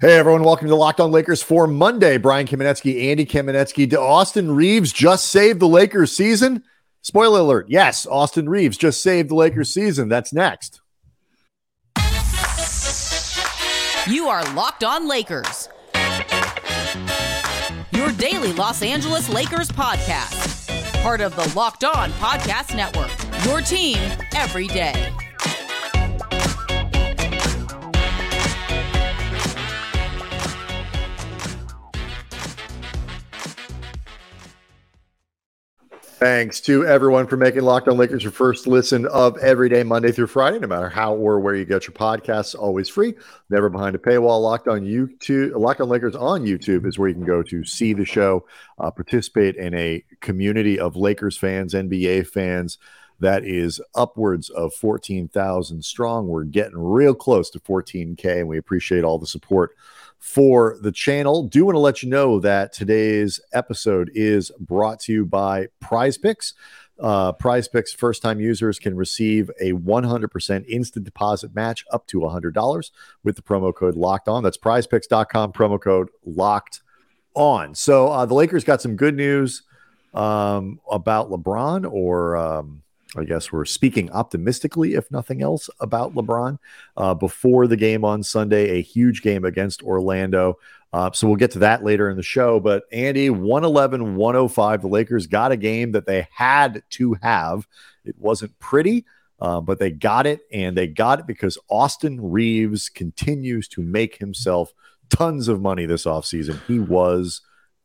Hey everyone, welcome to Locked On Lakers for Monday. Brian Kamenetzky, Andy Kamenetzky. Austin Reaves just saved the Lakers season? Spoiler alert, yes, Austin Reaves just saved the Lakers season. That's next. You are Locked On Lakers. Your daily Los Angeles Lakers podcast. Part of the Locked On Podcast Network. Your team every day. Thanks to everyone for making Locked On Lakers your first listen of every day, Monday through Friday, no matter how or where you get your podcasts, always free, never behind a paywall. Locked on YouTube, Locked On Lakers on YouTube is where you can go to see the show, uh, participate in a community of Lakers fans, NBA fans that is upwards of 14,000 strong. We're getting real close to 14K, and we appreciate all the support for the channel. Do want to let you know that today's episode is brought to you by Prize Picks. Uh, Prize Picks first time users can receive a 100% instant deposit match up to $100 with the promo code locked on. That's prizepicks.com, promo code locked on. So uh, the Lakers got some good news um, about LeBron or. Um, I guess we're speaking optimistically, if nothing else, about LeBron uh, before the game on Sunday, a huge game against Orlando. Uh, so we'll get to that later in the show. But Andy, 111 105, the Lakers got a game that they had to have. It wasn't pretty, uh, but they got it, and they got it because Austin Reaves continues to make himself tons of money this offseason. He was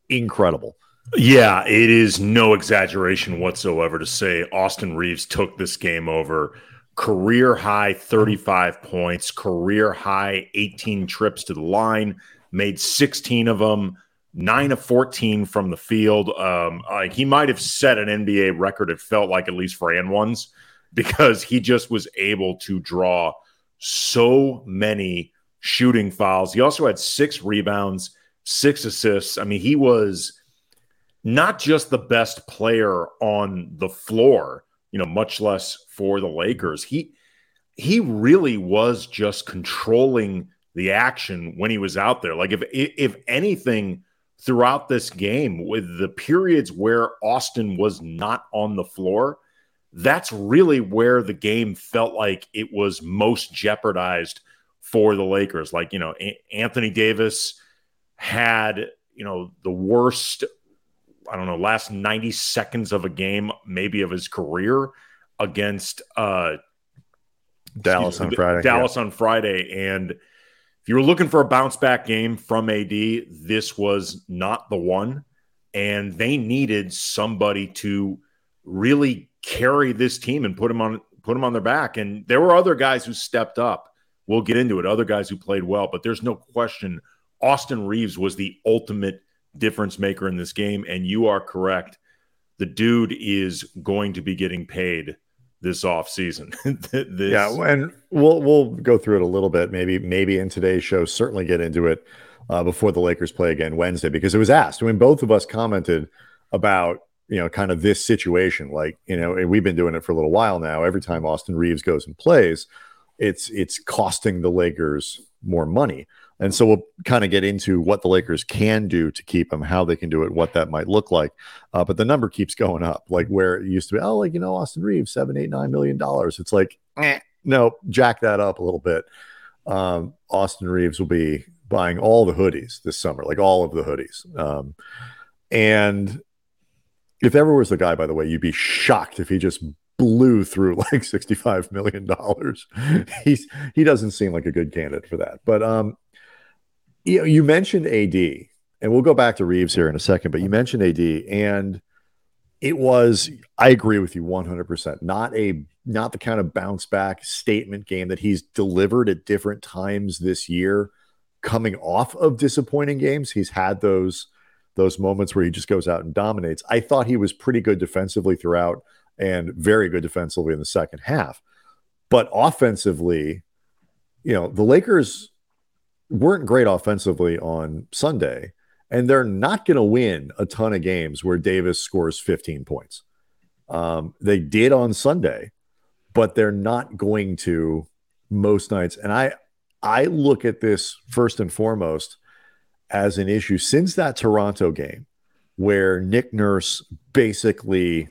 incredible. Yeah, it is no exaggeration whatsoever to say Austin Reaves took this game over. Career high 35 points, career high 18 trips to the line, made 16 of them, nine of 14 from the field. Um, uh, he might have set an NBA record, it felt like, at least for and ones, because he just was able to draw so many shooting fouls. He also had six rebounds, six assists. I mean, he was not just the best player on the floor, you know, much less for the Lakers. He he really was just controlling the action when he was out there. Like if if anything throughout this game with the periods where Austin was not on the floor, that's really where the game felt like it was most jeopardized for the Lakers. Like, you know, Anthony Davis had, you know, the worst I don't know, last 90 seconds of a game, maybe of his career against uh, Dallas on Friday. Dallas yeah. on Friday. And if you were looking for a bounce back game from AD, this was not the one. And they needed somebody to really carry this team and put them on put them on their back. And there were other guys who stepped up. We'll get into it. Other guys who played well, but there's no question Austin Reaves was the ultimate difference maker in this game. And you are correct. The dude is going to be getting paid this off season. this... Yeah, and we'll we'll go through it a little bit. Maybe maybe in today's show, certainly get into it uh, before the Lakers play again Wednesday because it was asked when both of us commented about you know kind of this situation. Like you know, and we've been doing it for a little while now. Every time Austin Reaves goes and plays, it's it's costing the Lakers more money. And so we'll kind of get into what the Lakers can do to keep him, how they can do it, what that might look like. Uh, but the number keeps going up, like where it used to be. Oh, like you know, Austin Reaves, seven, eight, nine million dollars. It's like, eh, no, jack that up a little bit. Um, Austin Reaves will be buying all the hoodies this summer, like all of the hoodies. Um, and if ever was the guy, by the way, you'd be shocked if he just blew through like 65 million dollars. He's he doesn't seem like a good candidate for that. But um you know, you mentioned AD, and we'll go back to Reaves here in a second, but you mentioned AD, and it was, I agree with you 100%. Not a, not the kind of bounce back statement game that he's delivered at different times this year, coming off of disappointing games. He's had those, those moments where he just goes out and dominates. I thought he was pretty good defensively throughout and very good defensively in the second half. But offensively, you know, the Lakers weren't great offensively on Sunday, and they're not going to win a ton of games where Davis scores 15 points. Um, they did on Sunday, but they're not going to most nights. And I, I look at this first and foremost as an issue since that Toronto game where Nick Nurse basically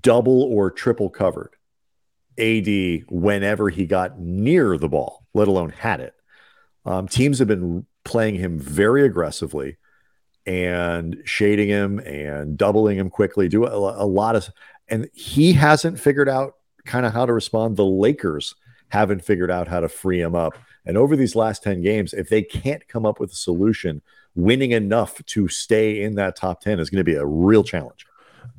double or triple covered AD whenever he got near the ball, let alone had it. Um, teams have been playing him very aggressively and shading him and doubling him quickly, do a, a lot of, and he hasn't figured out kind of how to respond. The Lakers haven't figured out how to free him up. And over these last 10 games, if they can't come up with a solution, winning enough to stay in that top 10 is going to be a real challenge.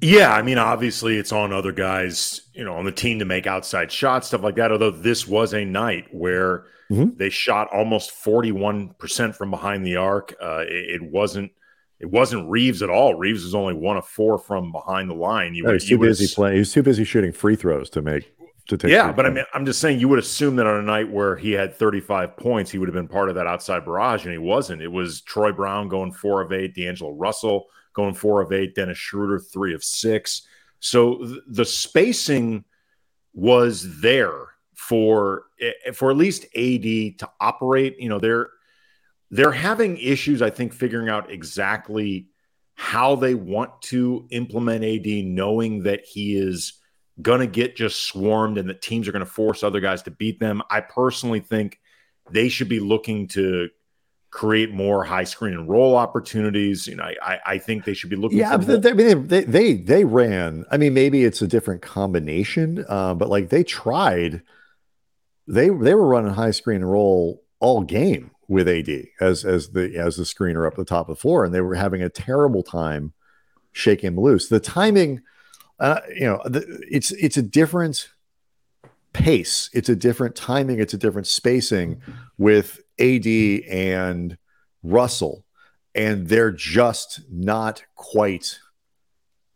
Yeah, I mean, obviously, it's on other guys, you know, on the team to make outside shots, stuff like that. Although this was a night where mm-hmm. they shot almost forty-one percent from behind the arc. Uh, it, it, wasn't, it wasn't Reaves at all. Reaves was only one of four from behind the line. You, no, he's too busy playing. He was too busy shooting free throws to make to take. Yeah, but I mean, I'm just saying, you would assume that on a night where he had 35 points, he would have been part of that outside barrage, and he wasn't. It was Troy Brown going four of eight, D'Angelo Russell going four of eight, Dennis Schroeder three of six. So th- the spacing was there for eh, for at least AD to operate. You know, they're they're having issues, I think, figuring out exactly how they want to implement AD, knowing that he is going to get just swarmed and that teams are going to force other guys to beat them. I personally think they should be looking to create more high screen and roll opportunities. You know, I I think they should be looking. Yeah, they, they, they they ran. I mean, maybe it's a different combination, uh, but like they tried. They they were running high screen and roll all game with AD as as the as the screener up the top of the floor, and they were having a terrible time shaking him loose. The timing, uh, you know, the, it's it's a different pace. It's a different timing. It's a different spacing with AD and Russell, and they're just not quite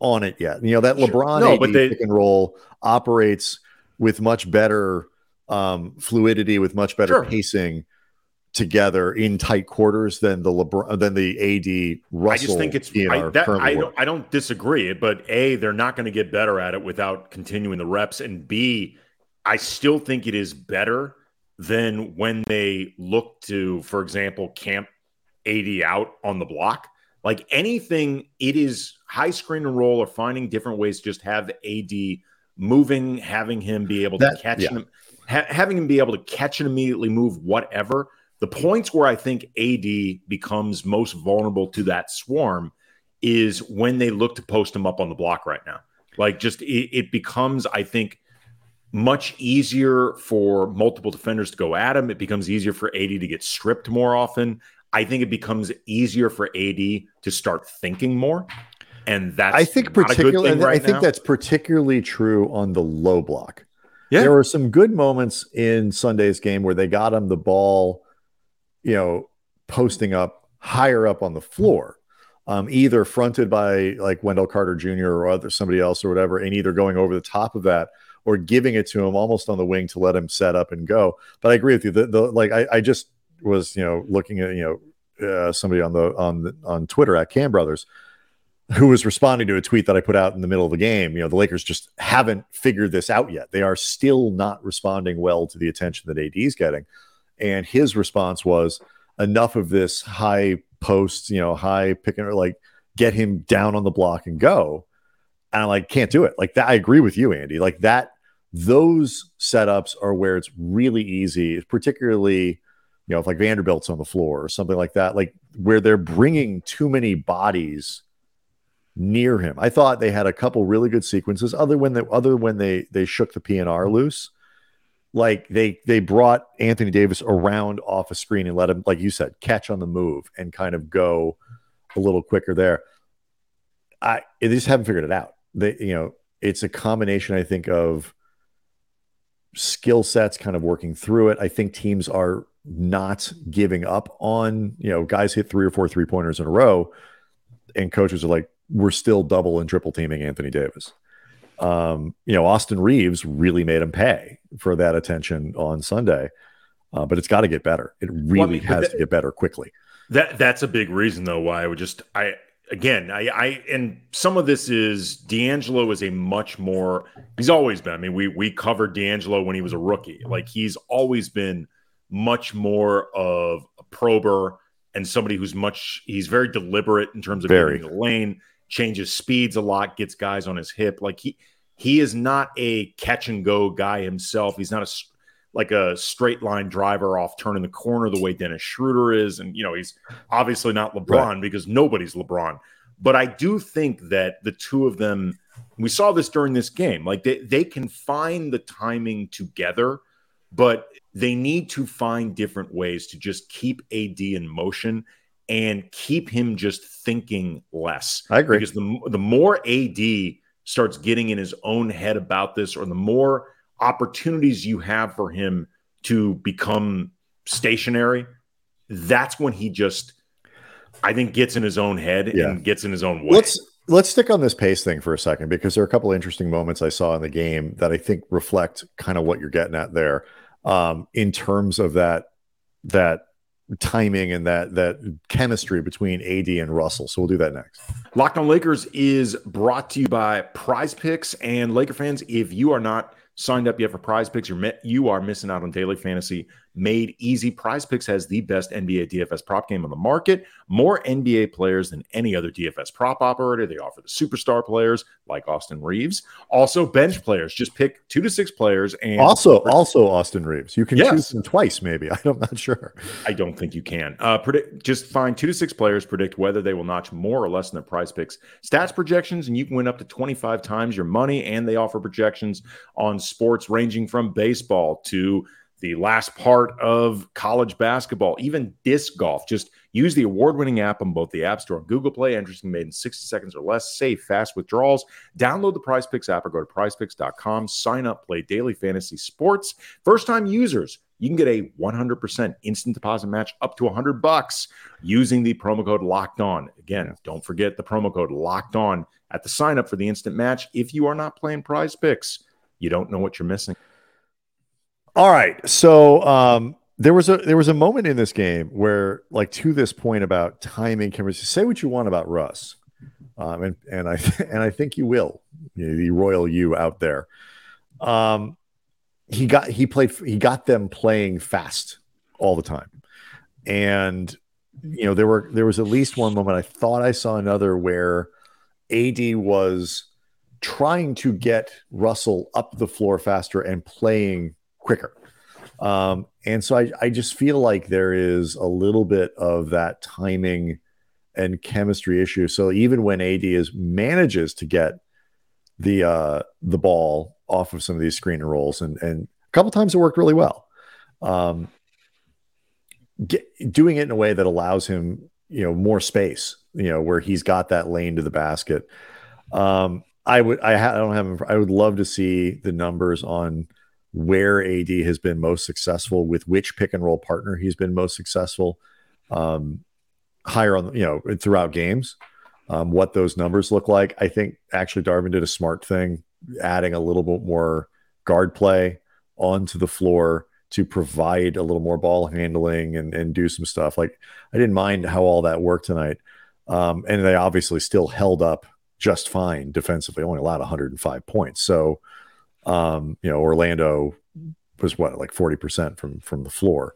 on it yet. You know that sure. LeBron no, AD they, pick and roll operates with much better um, fluidity, with much better sure. pacing together in tight quarters than the LeBron than the AD Russell. I just think it's I, that, I don't I don't disagree, but a they're not going to get better at it without continuing the reps, and b I still think it is better than when they look to, for example, camp AD out on the block. Like anything, it is high screen and roll or finding different ways to just have AD moving, having him be able that, to catch yeah. him, ha- having him be able to catch and immediately move, whatever. The points where I think AD becomes most vulnerable to that swarm is when they look to post him up on the block right now. Like just it, it becomes, I think, much easier for multiple defenders to go at him. It becomes easier for AD to get stripped more often. I think it becomes easier for AD to start thinking more. And that's I think particularly right I think now. that's particularly true on the low block. Yeah. There were some good moments in Sunday's game where they got him the ball, you know, posting up higher up on the floor. Um, either fronted by like Wendell Carter Jr. or other somebody else or whatever, and either going over the top of that or giving it to him almost on the wing to let him set up and go. But I agree with you. The, the like I, I just was you know looking at you know uh, somebody on the on the, on Twitter at Cam Brothers who was responding to a tweet that I put out in the middle of the game. You know, the Lakers just haven't figured this out yet. They are still not responding well to the attention that AD is getting. And his response was enough of this high post, you know, high pick and like get him down on the block and go. And I like can't do it. Like that, I agree with you, Andy. Like that those setups are where it's really easy, particularly, you know, if like Vanderbilt's on the floor or something like that, like where they're bringing too many bodies near him. I thought they had a couple really good sequences, other when they other when they they shook the PNR mm-hmm. loose. Like they they brought Anthony Davis around off a screen and let him, like you said, catch on the move and kind of go a little quicker there. I they just haven't figured it out. They, you know, it's a combination, I think, of skill sets kind of working through it. I think teams are not giving up on, you know, guys hit three or four three pointers in a row, and coaches are like, we're still double and triple teaming Anthony Davis. Um, you know, Austin Reaves really made him pay for that attention on Sunday, uh, but it's got to get better. It really well, I mean, has that, to get better quickly. That that's a big reason though why I would just I again, I, I and some of this is D'Angelo is a much more he's always been. I mean, we we covered D'Angelo when he was a rookie. Like he's always been much more of a prober and somebody who's much he's very deliberate in terms of Very. the lane, changes speeds a lot, gets guys on his hip. Like he he is not a catch and go guy himself. He's not a like a straight line driver off turning the corner the way Dennis Schroeder is, and you know he's obviously not LeBron because nobody's LeBron. But I do think that the two of them, we saw this during this game, like they they can find the timing together, but they need to find different ways to just keep AD in motion and keep him just thinking less. I agree. Because the, the more AD starts getting in his own head about this, or the more opportunities you have for him to become stationary, that's when he just, I think, gets in his own head Yeah. and gets in his own way. Let's let's stick on this pace thing for a second because there are a couple of interesting moments I saw in the game that I think reflect kind of what you're getting at there, um, in terms of that that timing and that that chemistry between AD and Russell. So we'll do that next. Locked on Lakers is brought to you by Prize Picks and Laker fans. If you are not signed up yet for Prize Picks, you're you are missing out on daily fantasy made easy. Prize Picks has the best NBA DFS prop game on the market. More NBA players than any other DFS prop operator. They offer the superstar players like Austin Reaves, also bench players. Just pick two to six players and Also, also Austin Reaves. You can Yes. choose them twice, maybe. I'm not sure. I don't think you can. Uh, predict just find two to six players, predict whether they will notch more or less in their prize picks stats projections, and you can win up to 25 times your money. And they offer projections on sports ranging from baseball to the last part of college basketball, even disc golf. Just use the award winning app on both the App Store and Google Play. Entries can be made in 60 seconds or less. Safe, fast withdrawals. Download the Prize Picks app or go to prizepicks.com. Sign up, play daily fantasy sports. First time users you can get a 100% instant deposit match up to 100 bucks using the promo code locked on again don't forget the promo code locked on at the sign up for the instant match if you are not playing prize picks you don't know what you're missing All right. So um there was a there was a moment in this game where, like, to this point about timing, chemistry. Say what you want about Russ, um, and and I and I think you will, you know, the royal you out there. Um, he got he played he got them playing fast all the time, and you know there were there was at least one moment I thought I saw another where AD was trying to get Russell up the floor faster and playing quicker. Um, and so I, I just feel like there is a little bit of that timing and chemistry issue. So even when AD is manages to get the uh, the ball off of some of these screen rolls, and and a couple times it worked really well. Um, get, doing it in a way that allows him, you know, more space, you know, where he's got that lane to the basket. Um, I would, I, ha- I don't have, I would love to see the numbers on where AD has been most successful with which pick and roll partner he's been most successful. Um, higher on, you know, throughout games, um, what those numbers look like. I think actually Darvin did a smart thing, adding a little bit more guard play onto the floor to provide a little more ball handling and, and do some stuff. Like I didn't mind how all that worked tonight. Um, and they obviously still held up just fine defensively, only allowed 105 points. So, um, you know, Orlando was what, like 40% from, from the floor.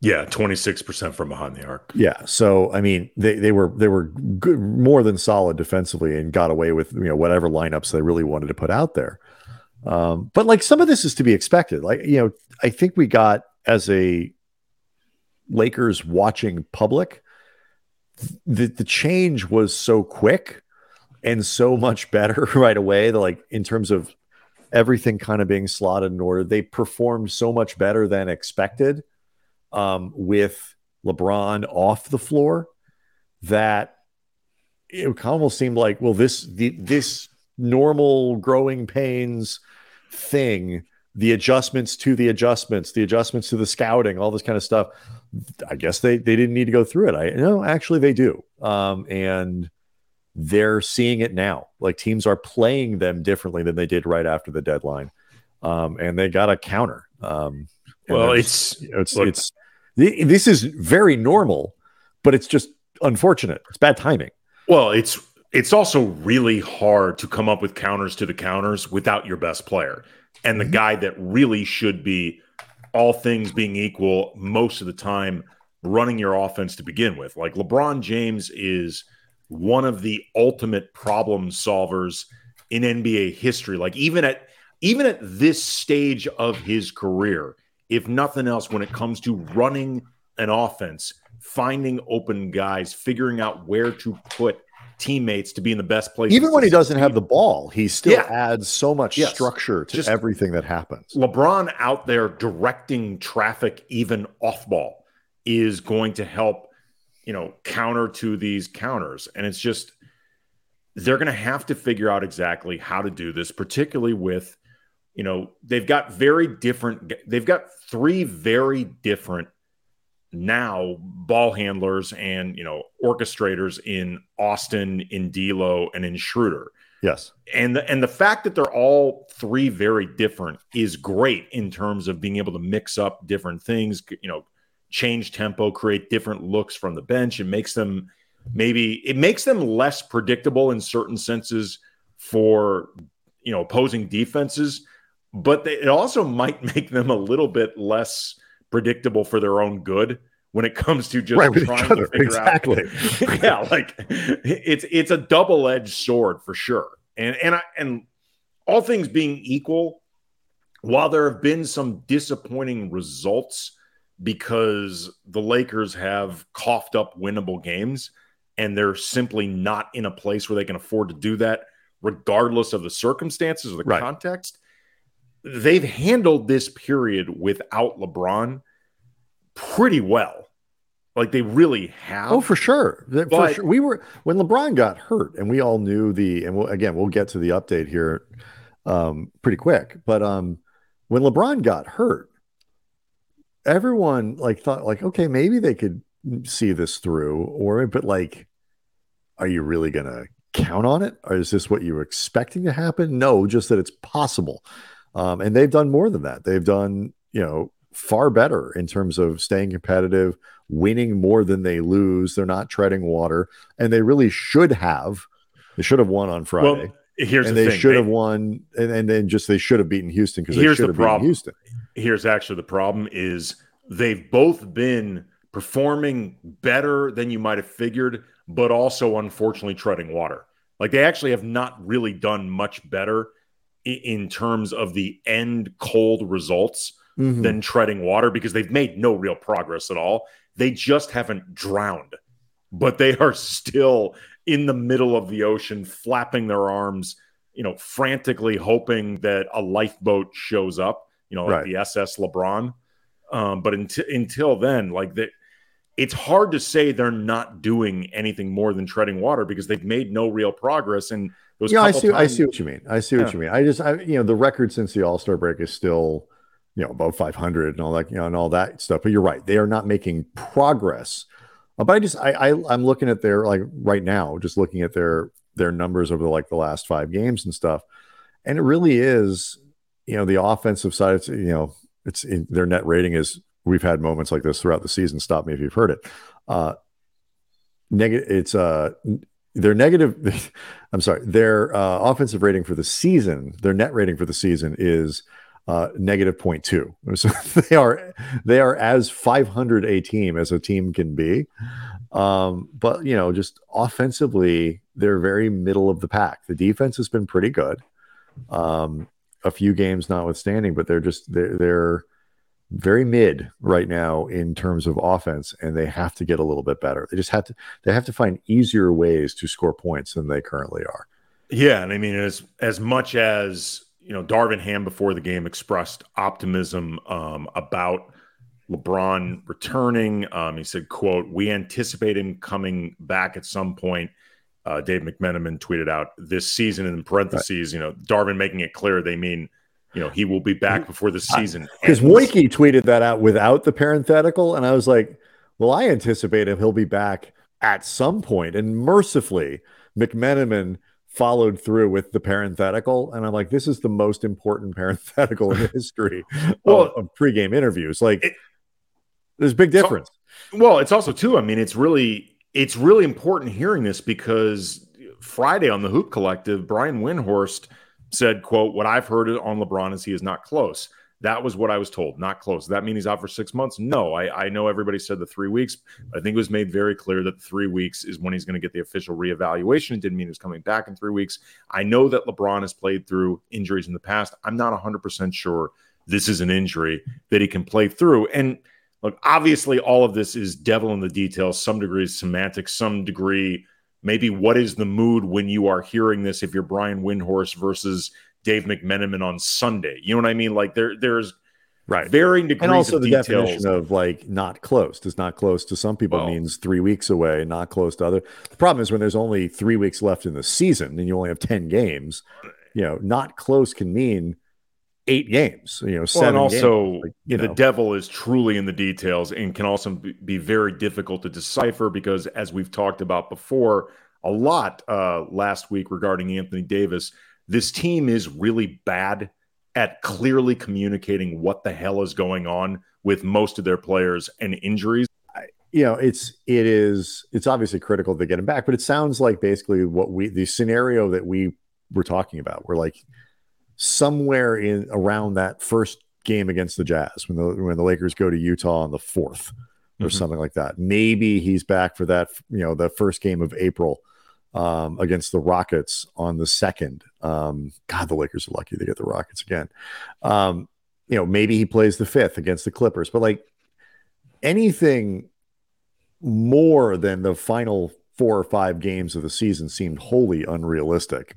yeah 26% from behind the arc Yeah. So I mean, they they were they were good, more than solid defensively, and got away with you know whatever lineups they really wanted to put out there. Um, but like some of this is to be expected. Like you know, I think we got as a Lakers watching public, the the change was so quick and so much better right away. That like in terms of everything kind of being slotted in order, they performed so much better than expected um, with LeBron off the floor that it almost seemed like, well, this the, this normal growing pains thing, the adjustments to the adjustments, the adjustments to the scouting, all this kind of stuff. I guess they they didn't need to go through it. I no, actually they do, um, and they're seeing it now. Like teams are playing them differently than they did right after the deadline, um, and they got a counter. Um, well it's you know, it's look- it's this is very normal, but it's just unfortunate. It's bad timing. Well, it's it's also really hard to come up with counters to the counters without your best player and the guy that really should be all things being equal, most of the time running your offense to begin with. Like LeBron James is one of the ultimate problem solvers in NBA history. Like even at even at this stage of his career, if nothing else, when it comes to running an offense, finding open guys, figuring out where to put teammates to be in the best place. Even when he doesn't have the ball, he still Yeah. adds so much Yes. structure to Just- everything that happens. LeBron out there directing traffic even off ball is going to help, you know, counter to these counters. And it's just they're going to have to figure out exactly how to do this, particularly with, you know, they've got very different they've got three very different now ball handlers and, you know, orchestrators in Austin, in D'Lo, and in Schroeder Yes. and the, and the fact that they're all three very different is great in terms of being able to mix up different things you know change tempo create different looks from the bench it makes them maybe it makes them less predictable in certain senses for you know opposing defenses but they, it also might make them a little bit less predictable for their own good when it comes to just right trying to figure out Exactly. yeah, like it's it's a double edged sword for sure. And and I and all things being equal, while there have been some disappointing results because the Lakers have coughed up winnable games and they're simply not in a place where they can afford to do that, regardless of the circumstances or the Right. context. They've handled this period without LeBron pretty well. Like they really have. Oh, for sure. That- For But- sure. We were when LeBron got hurt, and we all knew the. And we'll, again, we'll get to the update here um, pretty quick. But um, when LeBron got hurt, everyone like thought like, okay, maybe they could see this through, or but like, are you really gonna count on it, or is this what you were expecting to happen? No, just that it's possible. Um, and they've done more than that. They've done, you know, far better in terms of staying competitive, winning more than they lose. They're not treading water, and they really should have. They should have won on Friday, well, here's and the they thing. should They- have won, and, and then just they should have beaten Houston because they Here's should the have beaten problem. Houston. Here's actually the problem is they've both been performing better than you might have figured but also unfortunately treading water. Like they actually have not really done much better in terms of the end cold results Mhm. than treading water because they've made no real progress at all. They just haven't drowned but they are still in the middle of the ocean flapping their arms you know frantically hoping that a lifeboat shows up you know like Right. the ss lebron um, but until until then like that it's hard to say they're not doing anything more than treading water because they've made no real progress and those yeah, I see. I see what you mean. I see what Yeah. you mean. I just, I, you know, the record since the All Star break is still, you know, above 500 and all that, you know, and all that stuff. But you're right; they are not making progress. Uh, But I just, I, I, I'm looking at their like right now, just looking at their their numbers over like the last five games and stuff, and it really is, you know, the offensive side. It's, you know, it's in, their net rating is. We've had moments like this throughout the season. Stop me if you've heard it. Uh, negative. It's uh their negative i'm sorry their uh, offensive rating for the season their net rating for the season is uh, negative 0.2 so they are they are as 500 a team as a team can be um, but you know just offensively they're very middle of the pack the defense has been pretty good um, a few games notwithstanding but they're just they're, they're very mid right now in terms of offense and they have to get a little bit better they just have to they have to find easier ways to score points than they currently are Yeah, and I mean, as as much as you know, Darvin Ham before the game expressed optimism um, about LeBron returning. Um, he said, "quote We anticipate him coming back at some point." Uh, Dave McMenamin tweeted out this season in parentheses. You know, Darvin making it clear they mean, you know, he will be back before the season because ends. Tweeted that out without the parenthetical and I was like well I anticipate him he'll be back at some point. and mercifully McMenamin followed through with the parenthetical and I'm like this is the most important parenthetical in the history Well, of, of pregame interviews like it- there's a big So- difference Well, it's also too. I mean, it's really it's really important hearing this because Friday on the Hoop Collective, Brian Windhorst said, "quote What I've heard on LeBron is he is not close." That was what I was told. Not close. Does that mean he's out for six months? No. I, I know everybody said the three weeks. I think it was made very clear that three weeks is when he's going to get the official reevaluation. It didn't mean he was coming back in three weeks. I know that LeBron has played through injuries in the past. I'm not 100% sure this is an injury that he can play through. And look, obviously, all of this is devil in the details, some degree semantics, some degree maybe what is the mood when you are hearing this if you're Brian Windhorst versus Dave McMenamin on Sunday. You know what I mean? Like there, there's right varying degrees and also of the details. definition of like not close does not close to some people Well- means three weeks away not close to other the problem is when there's only three weeks left in the season and you only have 10 games you know not close can mean eight games you know Well, seven and also. Like, you the know devil is truly in the details and can also be- very difficult to decipher because, as we've talked about before a lot uh, last week regarding Anthony Davis, this team is really bad at clearly communicating what the hell is going on with most of their players and injuries. you know it's it is it's obviously critical to get him back but it sounds like basically what we the scenario that we were talking about we're like somewhere in around that first game against the jazz when the when the lakers go to utah on the 4th or Mhm. something like that maybe he's back for that you know the first game of april um, against the rockets on the second um, god the lakers are lucky to get the rockets again um, you know maybe he plays the fifth against the clippers but like anything more than the final four or five games of the season seemed wholly unrealistic.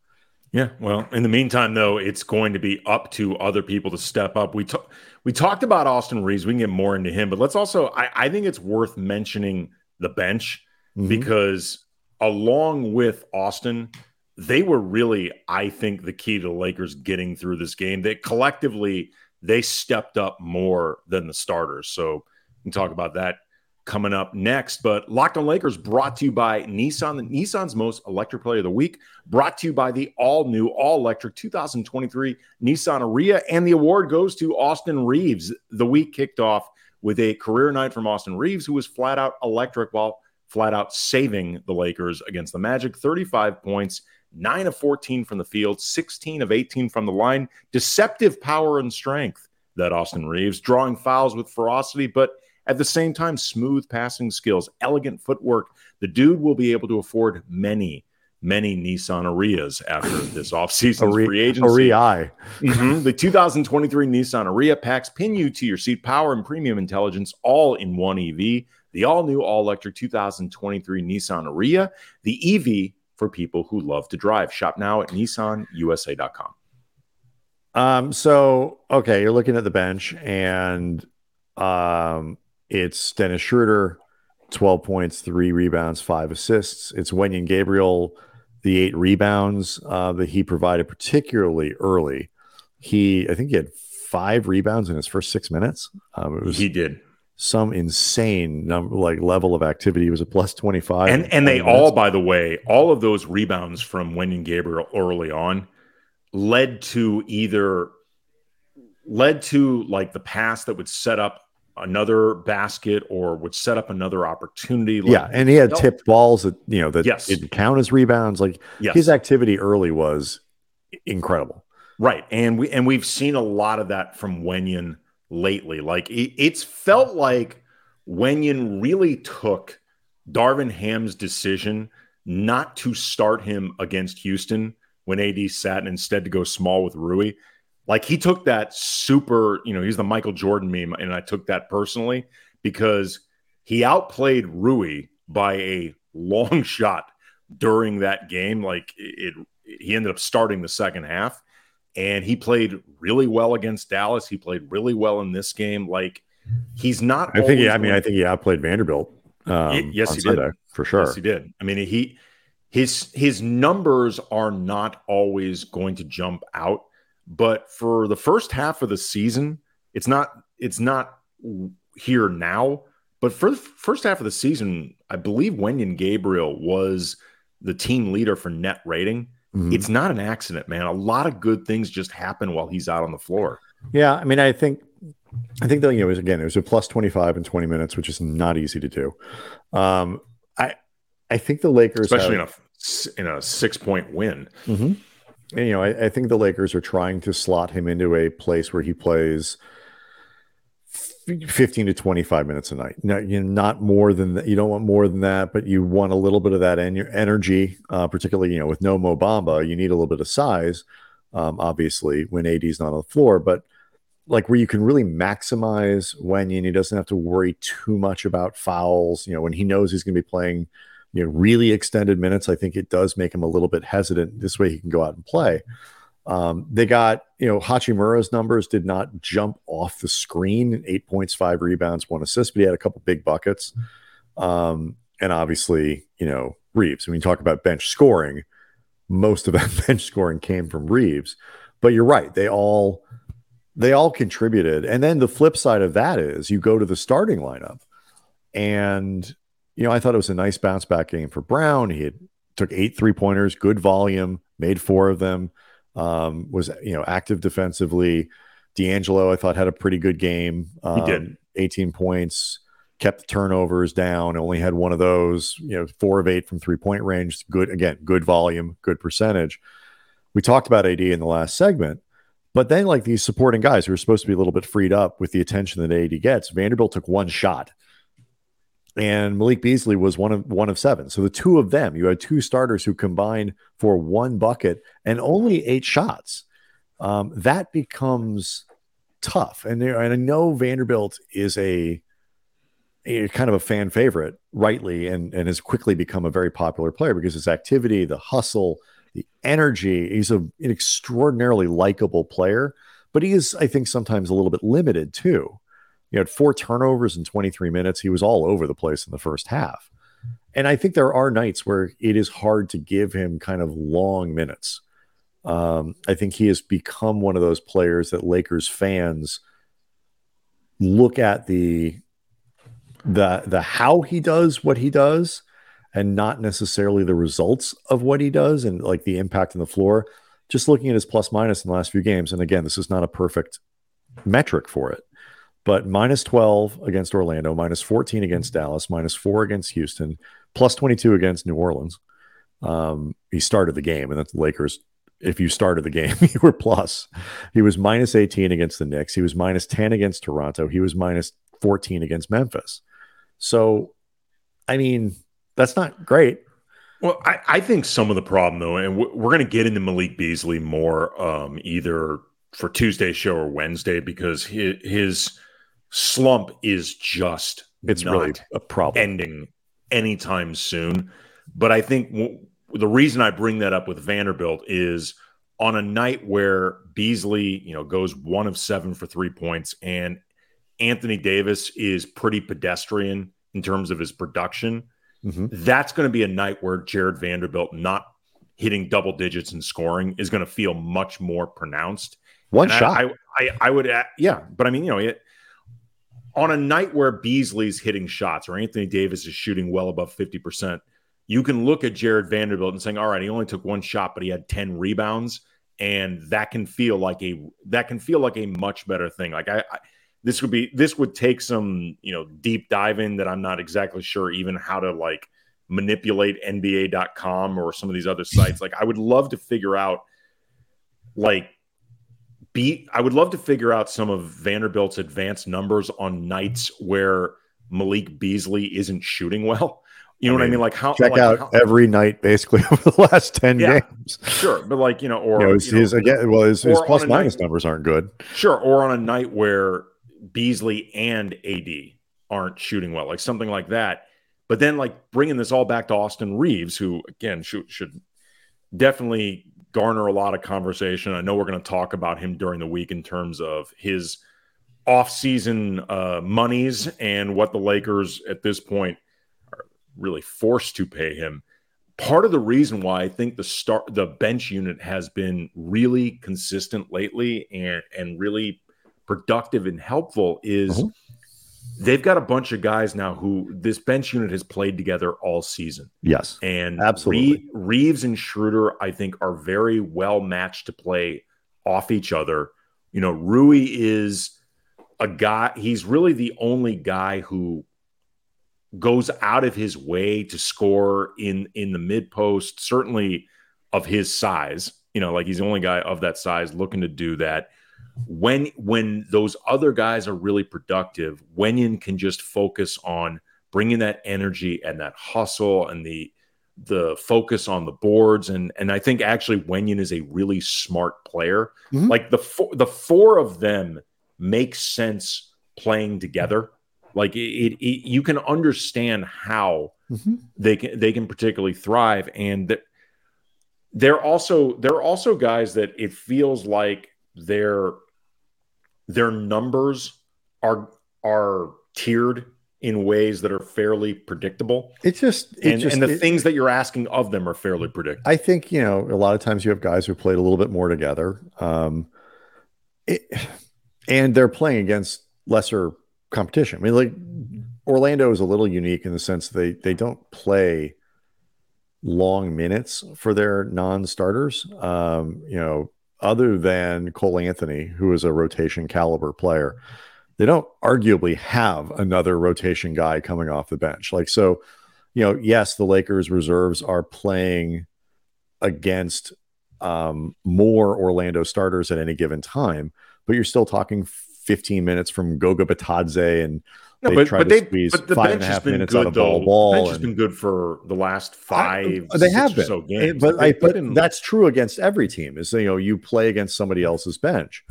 Yeah, well, in the meantime, though, it's going to be up to other people to step up. We ta- we talked about Austin Reaves. We can get more into him, but let's also. I, I think it's worth mentioning the bench Mhm. because along with Austin, they were really, I think, the key to the Lakers getting through this game. They collectively they stepped up more than the starters. So we can talk about that coming up next. But Locked on Lakers brought to you by Nissan, the Nissan's most electric player of the week, brought to you by the all new, all electric 2023 Nissan Ariya. And the award goes to Austin Reaves. The week kicked off with a career night from Austin Reaves, who was flat out electric while flat out saving the Lakers against the Magic. 35 points, 9 of 14 from the field, 16 of 18 from the line. Deceptive power and strength that Austin Reaves, drawing fouls with ferocity, but at the same time, smooth passing skills, elegant footwork. The dude will be able to afford many, many Nissan Ariyas after this offseason's Ari- free agency. Mhm. The 2023 Nissan Ariya packs pin you to your seat power and premium intelligence all in one EV. The all new, all electric 2023 Nissan Ariya, the EV for people who love to drive. Shop now at nissanusa.com. Um, so okay, you're looking at the bench, and um, it's Dennis Schroeder, 12 points, three rebounds, five assists. It's Wenyen Gabriel, the eight rebounds uh, that he provided, particularly early. He, I think, he had five rebounds in his first six minutes. Um, it was He did. some insane number, like level of activity. He was a plus 25, and and they minutes. all, by the way, all of those rebounds from Wenyen Gabriel early on led to either led to like the pass that would set up another basket or would set up another opportunity. Like, yeah, and he had tipped balls that you know that Yes. didn't count as rebounds. Like yes, his activity early was incredible. right, and we and we've seen a lot of that from Wenyen lately. Like it, it's felt like Wenyen really took Darvin Ham's decision not to start him against Houston when AD sat and instead to go small with Rui. Like he took that super, you know, he's the Michael Jordan meme, and I took that personally because he outplayed Rui by a long shot during that game. Like it, he ended up starting the second half, and he played really well against Dallas. He played really well in this game. Like he's not. I think. He, I mean, I think he outplayed Vanderbilt. Um, Y- yes, he did. For sure. Yes, he did. I mean, he his his numbers are not always going to jump out, but for the first half of the season, it's not it's not here now. But for the first half of the season, I believe Wenyen Gabriel was the team leader for net rating. Mhm. It's not an accident, man. A lot of good things just happen while he's out on the floor. Yeah, I mean, I think, I think that you know, it was again, it was a plus twenty five in twenty minutes, which is not easy to do. Um, I, I think the Lakers, especially have- in a in a six point win. Mhm. And, you know, I, I think the Lakers are trying to slot him into a place where he plays 15 to 25 minutes a night. No, you know, not more than that. You don't want more than that, but you want a little bit of that en- energy, uh, particularly, you know, with no Mo Bamba, you need a little bit of size, um, obviously, when AD is not on the floor. But like where you can really maximize when he doesn't have to worry too much about fouls, you know, when he knows he's going to be playing, you know, really extended minutes, I think it does make him a little bit hesitant. This way he can go out and play. Um, they got, you know, Hachimura's numbers did not jump off the screen eight points, five rebounds, one assist, but he had a couple big buckets. Um, and obviously, you know, Reaves. When you talk about bench scoring, most of that bench scoring came from Reaves, But you're right, they all they all contributed. And then the flip side of that is you go to the starting lineup. And, you know, I thought it was a nice bounce back game for Brown. He had took eight three pointers, good volume, made four of them um, was you know active defensively. D'Angelo, I thought had a pretty good game. Um, he did 18 points, kept the turnovers down. Only had one of those. You know, four of eight from three point range. Good again, good volume, good percentage. We talked about AD in the last segment, but then like these supporting guys who are supposed to be a little bit freed up with the attention that AD gets. Vanderbilt took one shot and Malik Beasley was one of one of seven. So the two of them, you had two starters who combined for one bucket and only eight shots. Um, that becomes tough. And, and I know Vanderbilt is a, a kind of a fan favorite, rightly, and and has quickly become a very popular player because his activity, the hustle, the energy. He's a, an extraordinarily likable player, but he is, I think, sometimes a little bit limited too. He had four turnovers in 23 minutes. He was all over the place in the first half. And I think there are nights where it is hard to give him kind of long minutes. Um, I think he has become one of those players that Lakers fans look at the the the how he does what he does and not necessarily the results of what he does and like the impact on the floor just looking at his plus minus in the last few games and again this is not a perfect metric for it but minus 12 against Orlando, minus 14 against Dallas, minus four against Houston, plus 22 against New Orleans. Um, he started the game, and that's the Lakers. If you started the game, you were plus. He was minus 18 against the Knicks. He was minus 10 against Toronto. He was minus 14 against Memphis. So, I mean, that's not great. Well, I, I think some of the problem, though, and we're going to get into Malik Beasley more um, either for Tuesday's show or Wednesday because his, his slump is just it's really a problem ending anytime soon. But I think w- the reason I bring that up with Vanderbilt is on a night where Beasley, you know, goes one of seven for three points, and Anthony Davis is pretty pedestrian in terms of his production. Mm-hmm. That's going to be a night where Jared Vanderbilt not hitting double digits in scoring is going to feel much more pronounced. One and shot. I, I, I, would, yeah, but I mean, you know, it, on a night where Beasley's hitting shots or Anthony Davis is shooting well above 50%, you can look at Jared Vanderbilt and saying, all right, he only took one shot, but he had 10 rebounds. And that can feel like a that can feel like a much better thing. Like I, I this would be this would take some, you know, deep diving that I'm not exactly sure even how to like manipulate NBA.com or some of these other sites. Like I would love to figure out like beat I would love to figure out some of Vanderbilt's advanced numbers on nights where Malik Beasley isn't shooting well. You know I mean, what I mean? Like how check like, out how, every night basically over the last 10 yeah, games. Sure. But like, you know, or you know, his, you know, his again well his, his plus minus night, numbers aren't good. Sure. Or on a night where Beasley and AD aren't shooting well, like something like that. But then like bringing this all back to Austin Reaves, who again should, should definitely garner a lot of conversation. I know we're going to talk about him during the week in terms of his off-season uh, monies and what the Lakers at this point are really forced to pay him. Part of the reason why I think the start the bench unit has been really consistent lately and and really productive and helpful is uh-huh they've got a bunch of guys now who this bench unit has played together all season. Yes. And absolutely. Reaves and Schroeder, I think, are very well matched to play off each other. You know, Rui is a guy, he's really the only guy who goes out of his way to score in in the mid post, certainly of his size. You know, like he's the only guy of that size looking to do that. When when those other guys are really productive, Wenyen can just focus on bringing that energy and that hustle and the the focus on the boards and and I think actually Wenyen is a really smart player. Mm-hmm. Like the four, the four of them make sense playing together. Like it, it, it you can understand how mm-hmm. they can they can particularly thrive and that they're also they're also guys that it feels like their their numbers are are tiered in ways that are fairly predictable. It's just, it and, just, and the it, things that you're asking of them are fairly predictable. I think you know a lot of times you have guys who played a little bit more together, um, it, and they're playing against lesser competition. I mean, like Orlando is a little unique in the sense they they don't play long minutes for their non-starters. Um, you know, other than Cole Anthony, who is a rotation caliber player they don't arguably have another rotation guy coming off the bench. Like, so, you know, yes, the Lakers reserves are playing against um, more Orlando starters at any given time, but you're still talking 15 minutes from Goga Bitadze and no, they but, tried but to they, squeeze but the five and a half minutes good, out of though. ball ball. The bench has been good for the last five. I, they have been, so games. but, I, but that's true against every team. Is you know you play against somebody else's bench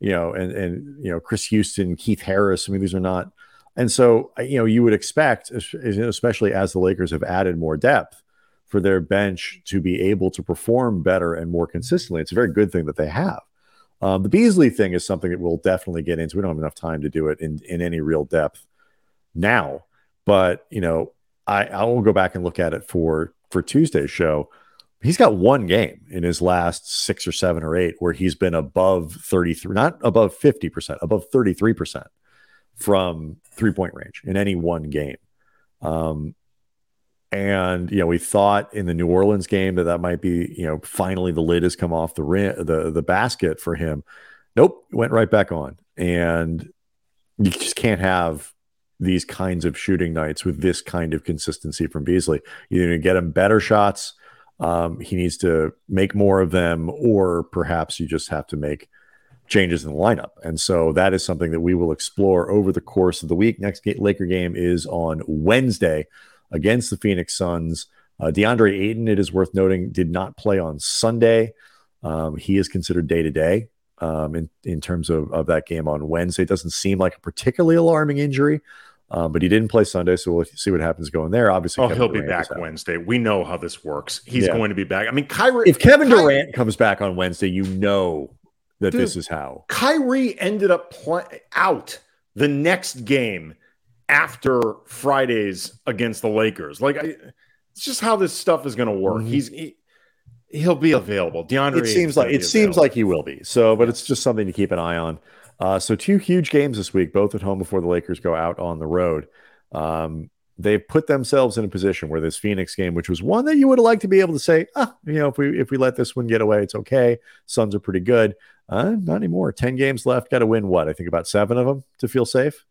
you know, and and you know Chris Houston, Keith Harris. I mean, these are not, and so you know you would expect, especially as the Lakers have added more depth, for their bench to be able to perform better and more consistently. It's a very good thing that they have. Um, the Beasley thing is something that we'll definitely get into. We don't have enough time to do it in in any real depth now, but you know, I I will go back and look at it for for Tuesday's show he's got one game in his last six or seven or eight where he's been above 33, not above 50%, above 33% from three point range in any one game. Um, and you know, we thought in the New Orleans game that that might be, you know, finally the lid has come off the rim, the the basket for him. Nope, went right back on, and you just can't have these kinds of shooting nights with this kind of consistency from Beasley. You need to get him better shots um, he needs to make more of them, or perhaps you just have to make changes in the lineup. And so that is something that we will explore over the course of the week. Next Laker game is on Wednesday against the Phoenix Suns. Uh, DeAndre Ayton, it is worth noting, did not play on Sunday. Um, he is considered day to day in in terms of, of that game on Wednesday. It doesn't seem like a particularly alarming injury. Um, but he didn't play Sunday, so we'll see what happens going there. Obviously, oh, Kevin he'll Durant be back Wednesday. We know how this works. He's yeah. going to be back. I mean, Kyrie. If Kevin Kyrie, Durant comes back on Wednesday, you know that dude, this is how Kyrie ended up play, out the next game after Fridays against the Lakers. Like, I, it's just how this stuff is going to work. Mm-hmm. He's he, he'll be available. DeAndre. It seems like it seems like he will be. So, but it's just something to keep an eye on. Uh, so two huge games this week, both at home before the Lakers go out on the road. Um, they've put themselves in a position where this Phoenix game, which was one that you would have liked to be able to say, ah, you know, if we if we let this one get away, it's okay. Suns are pretty good. Uh, not anymore. Ten games left. Got to win what? I think about seven of them to feel safe.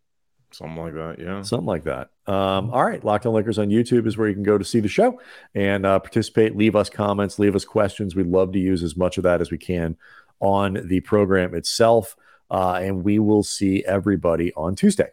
Something like that, yeah. Something like that. Um, all right, Locked On Lakers on YouTube is where you can go to see the show and uh, participate. Leave us comments, leave us questions. We'd love to use as much of that as we can on the program itself. Uh, and we will see everybody on Tuesday.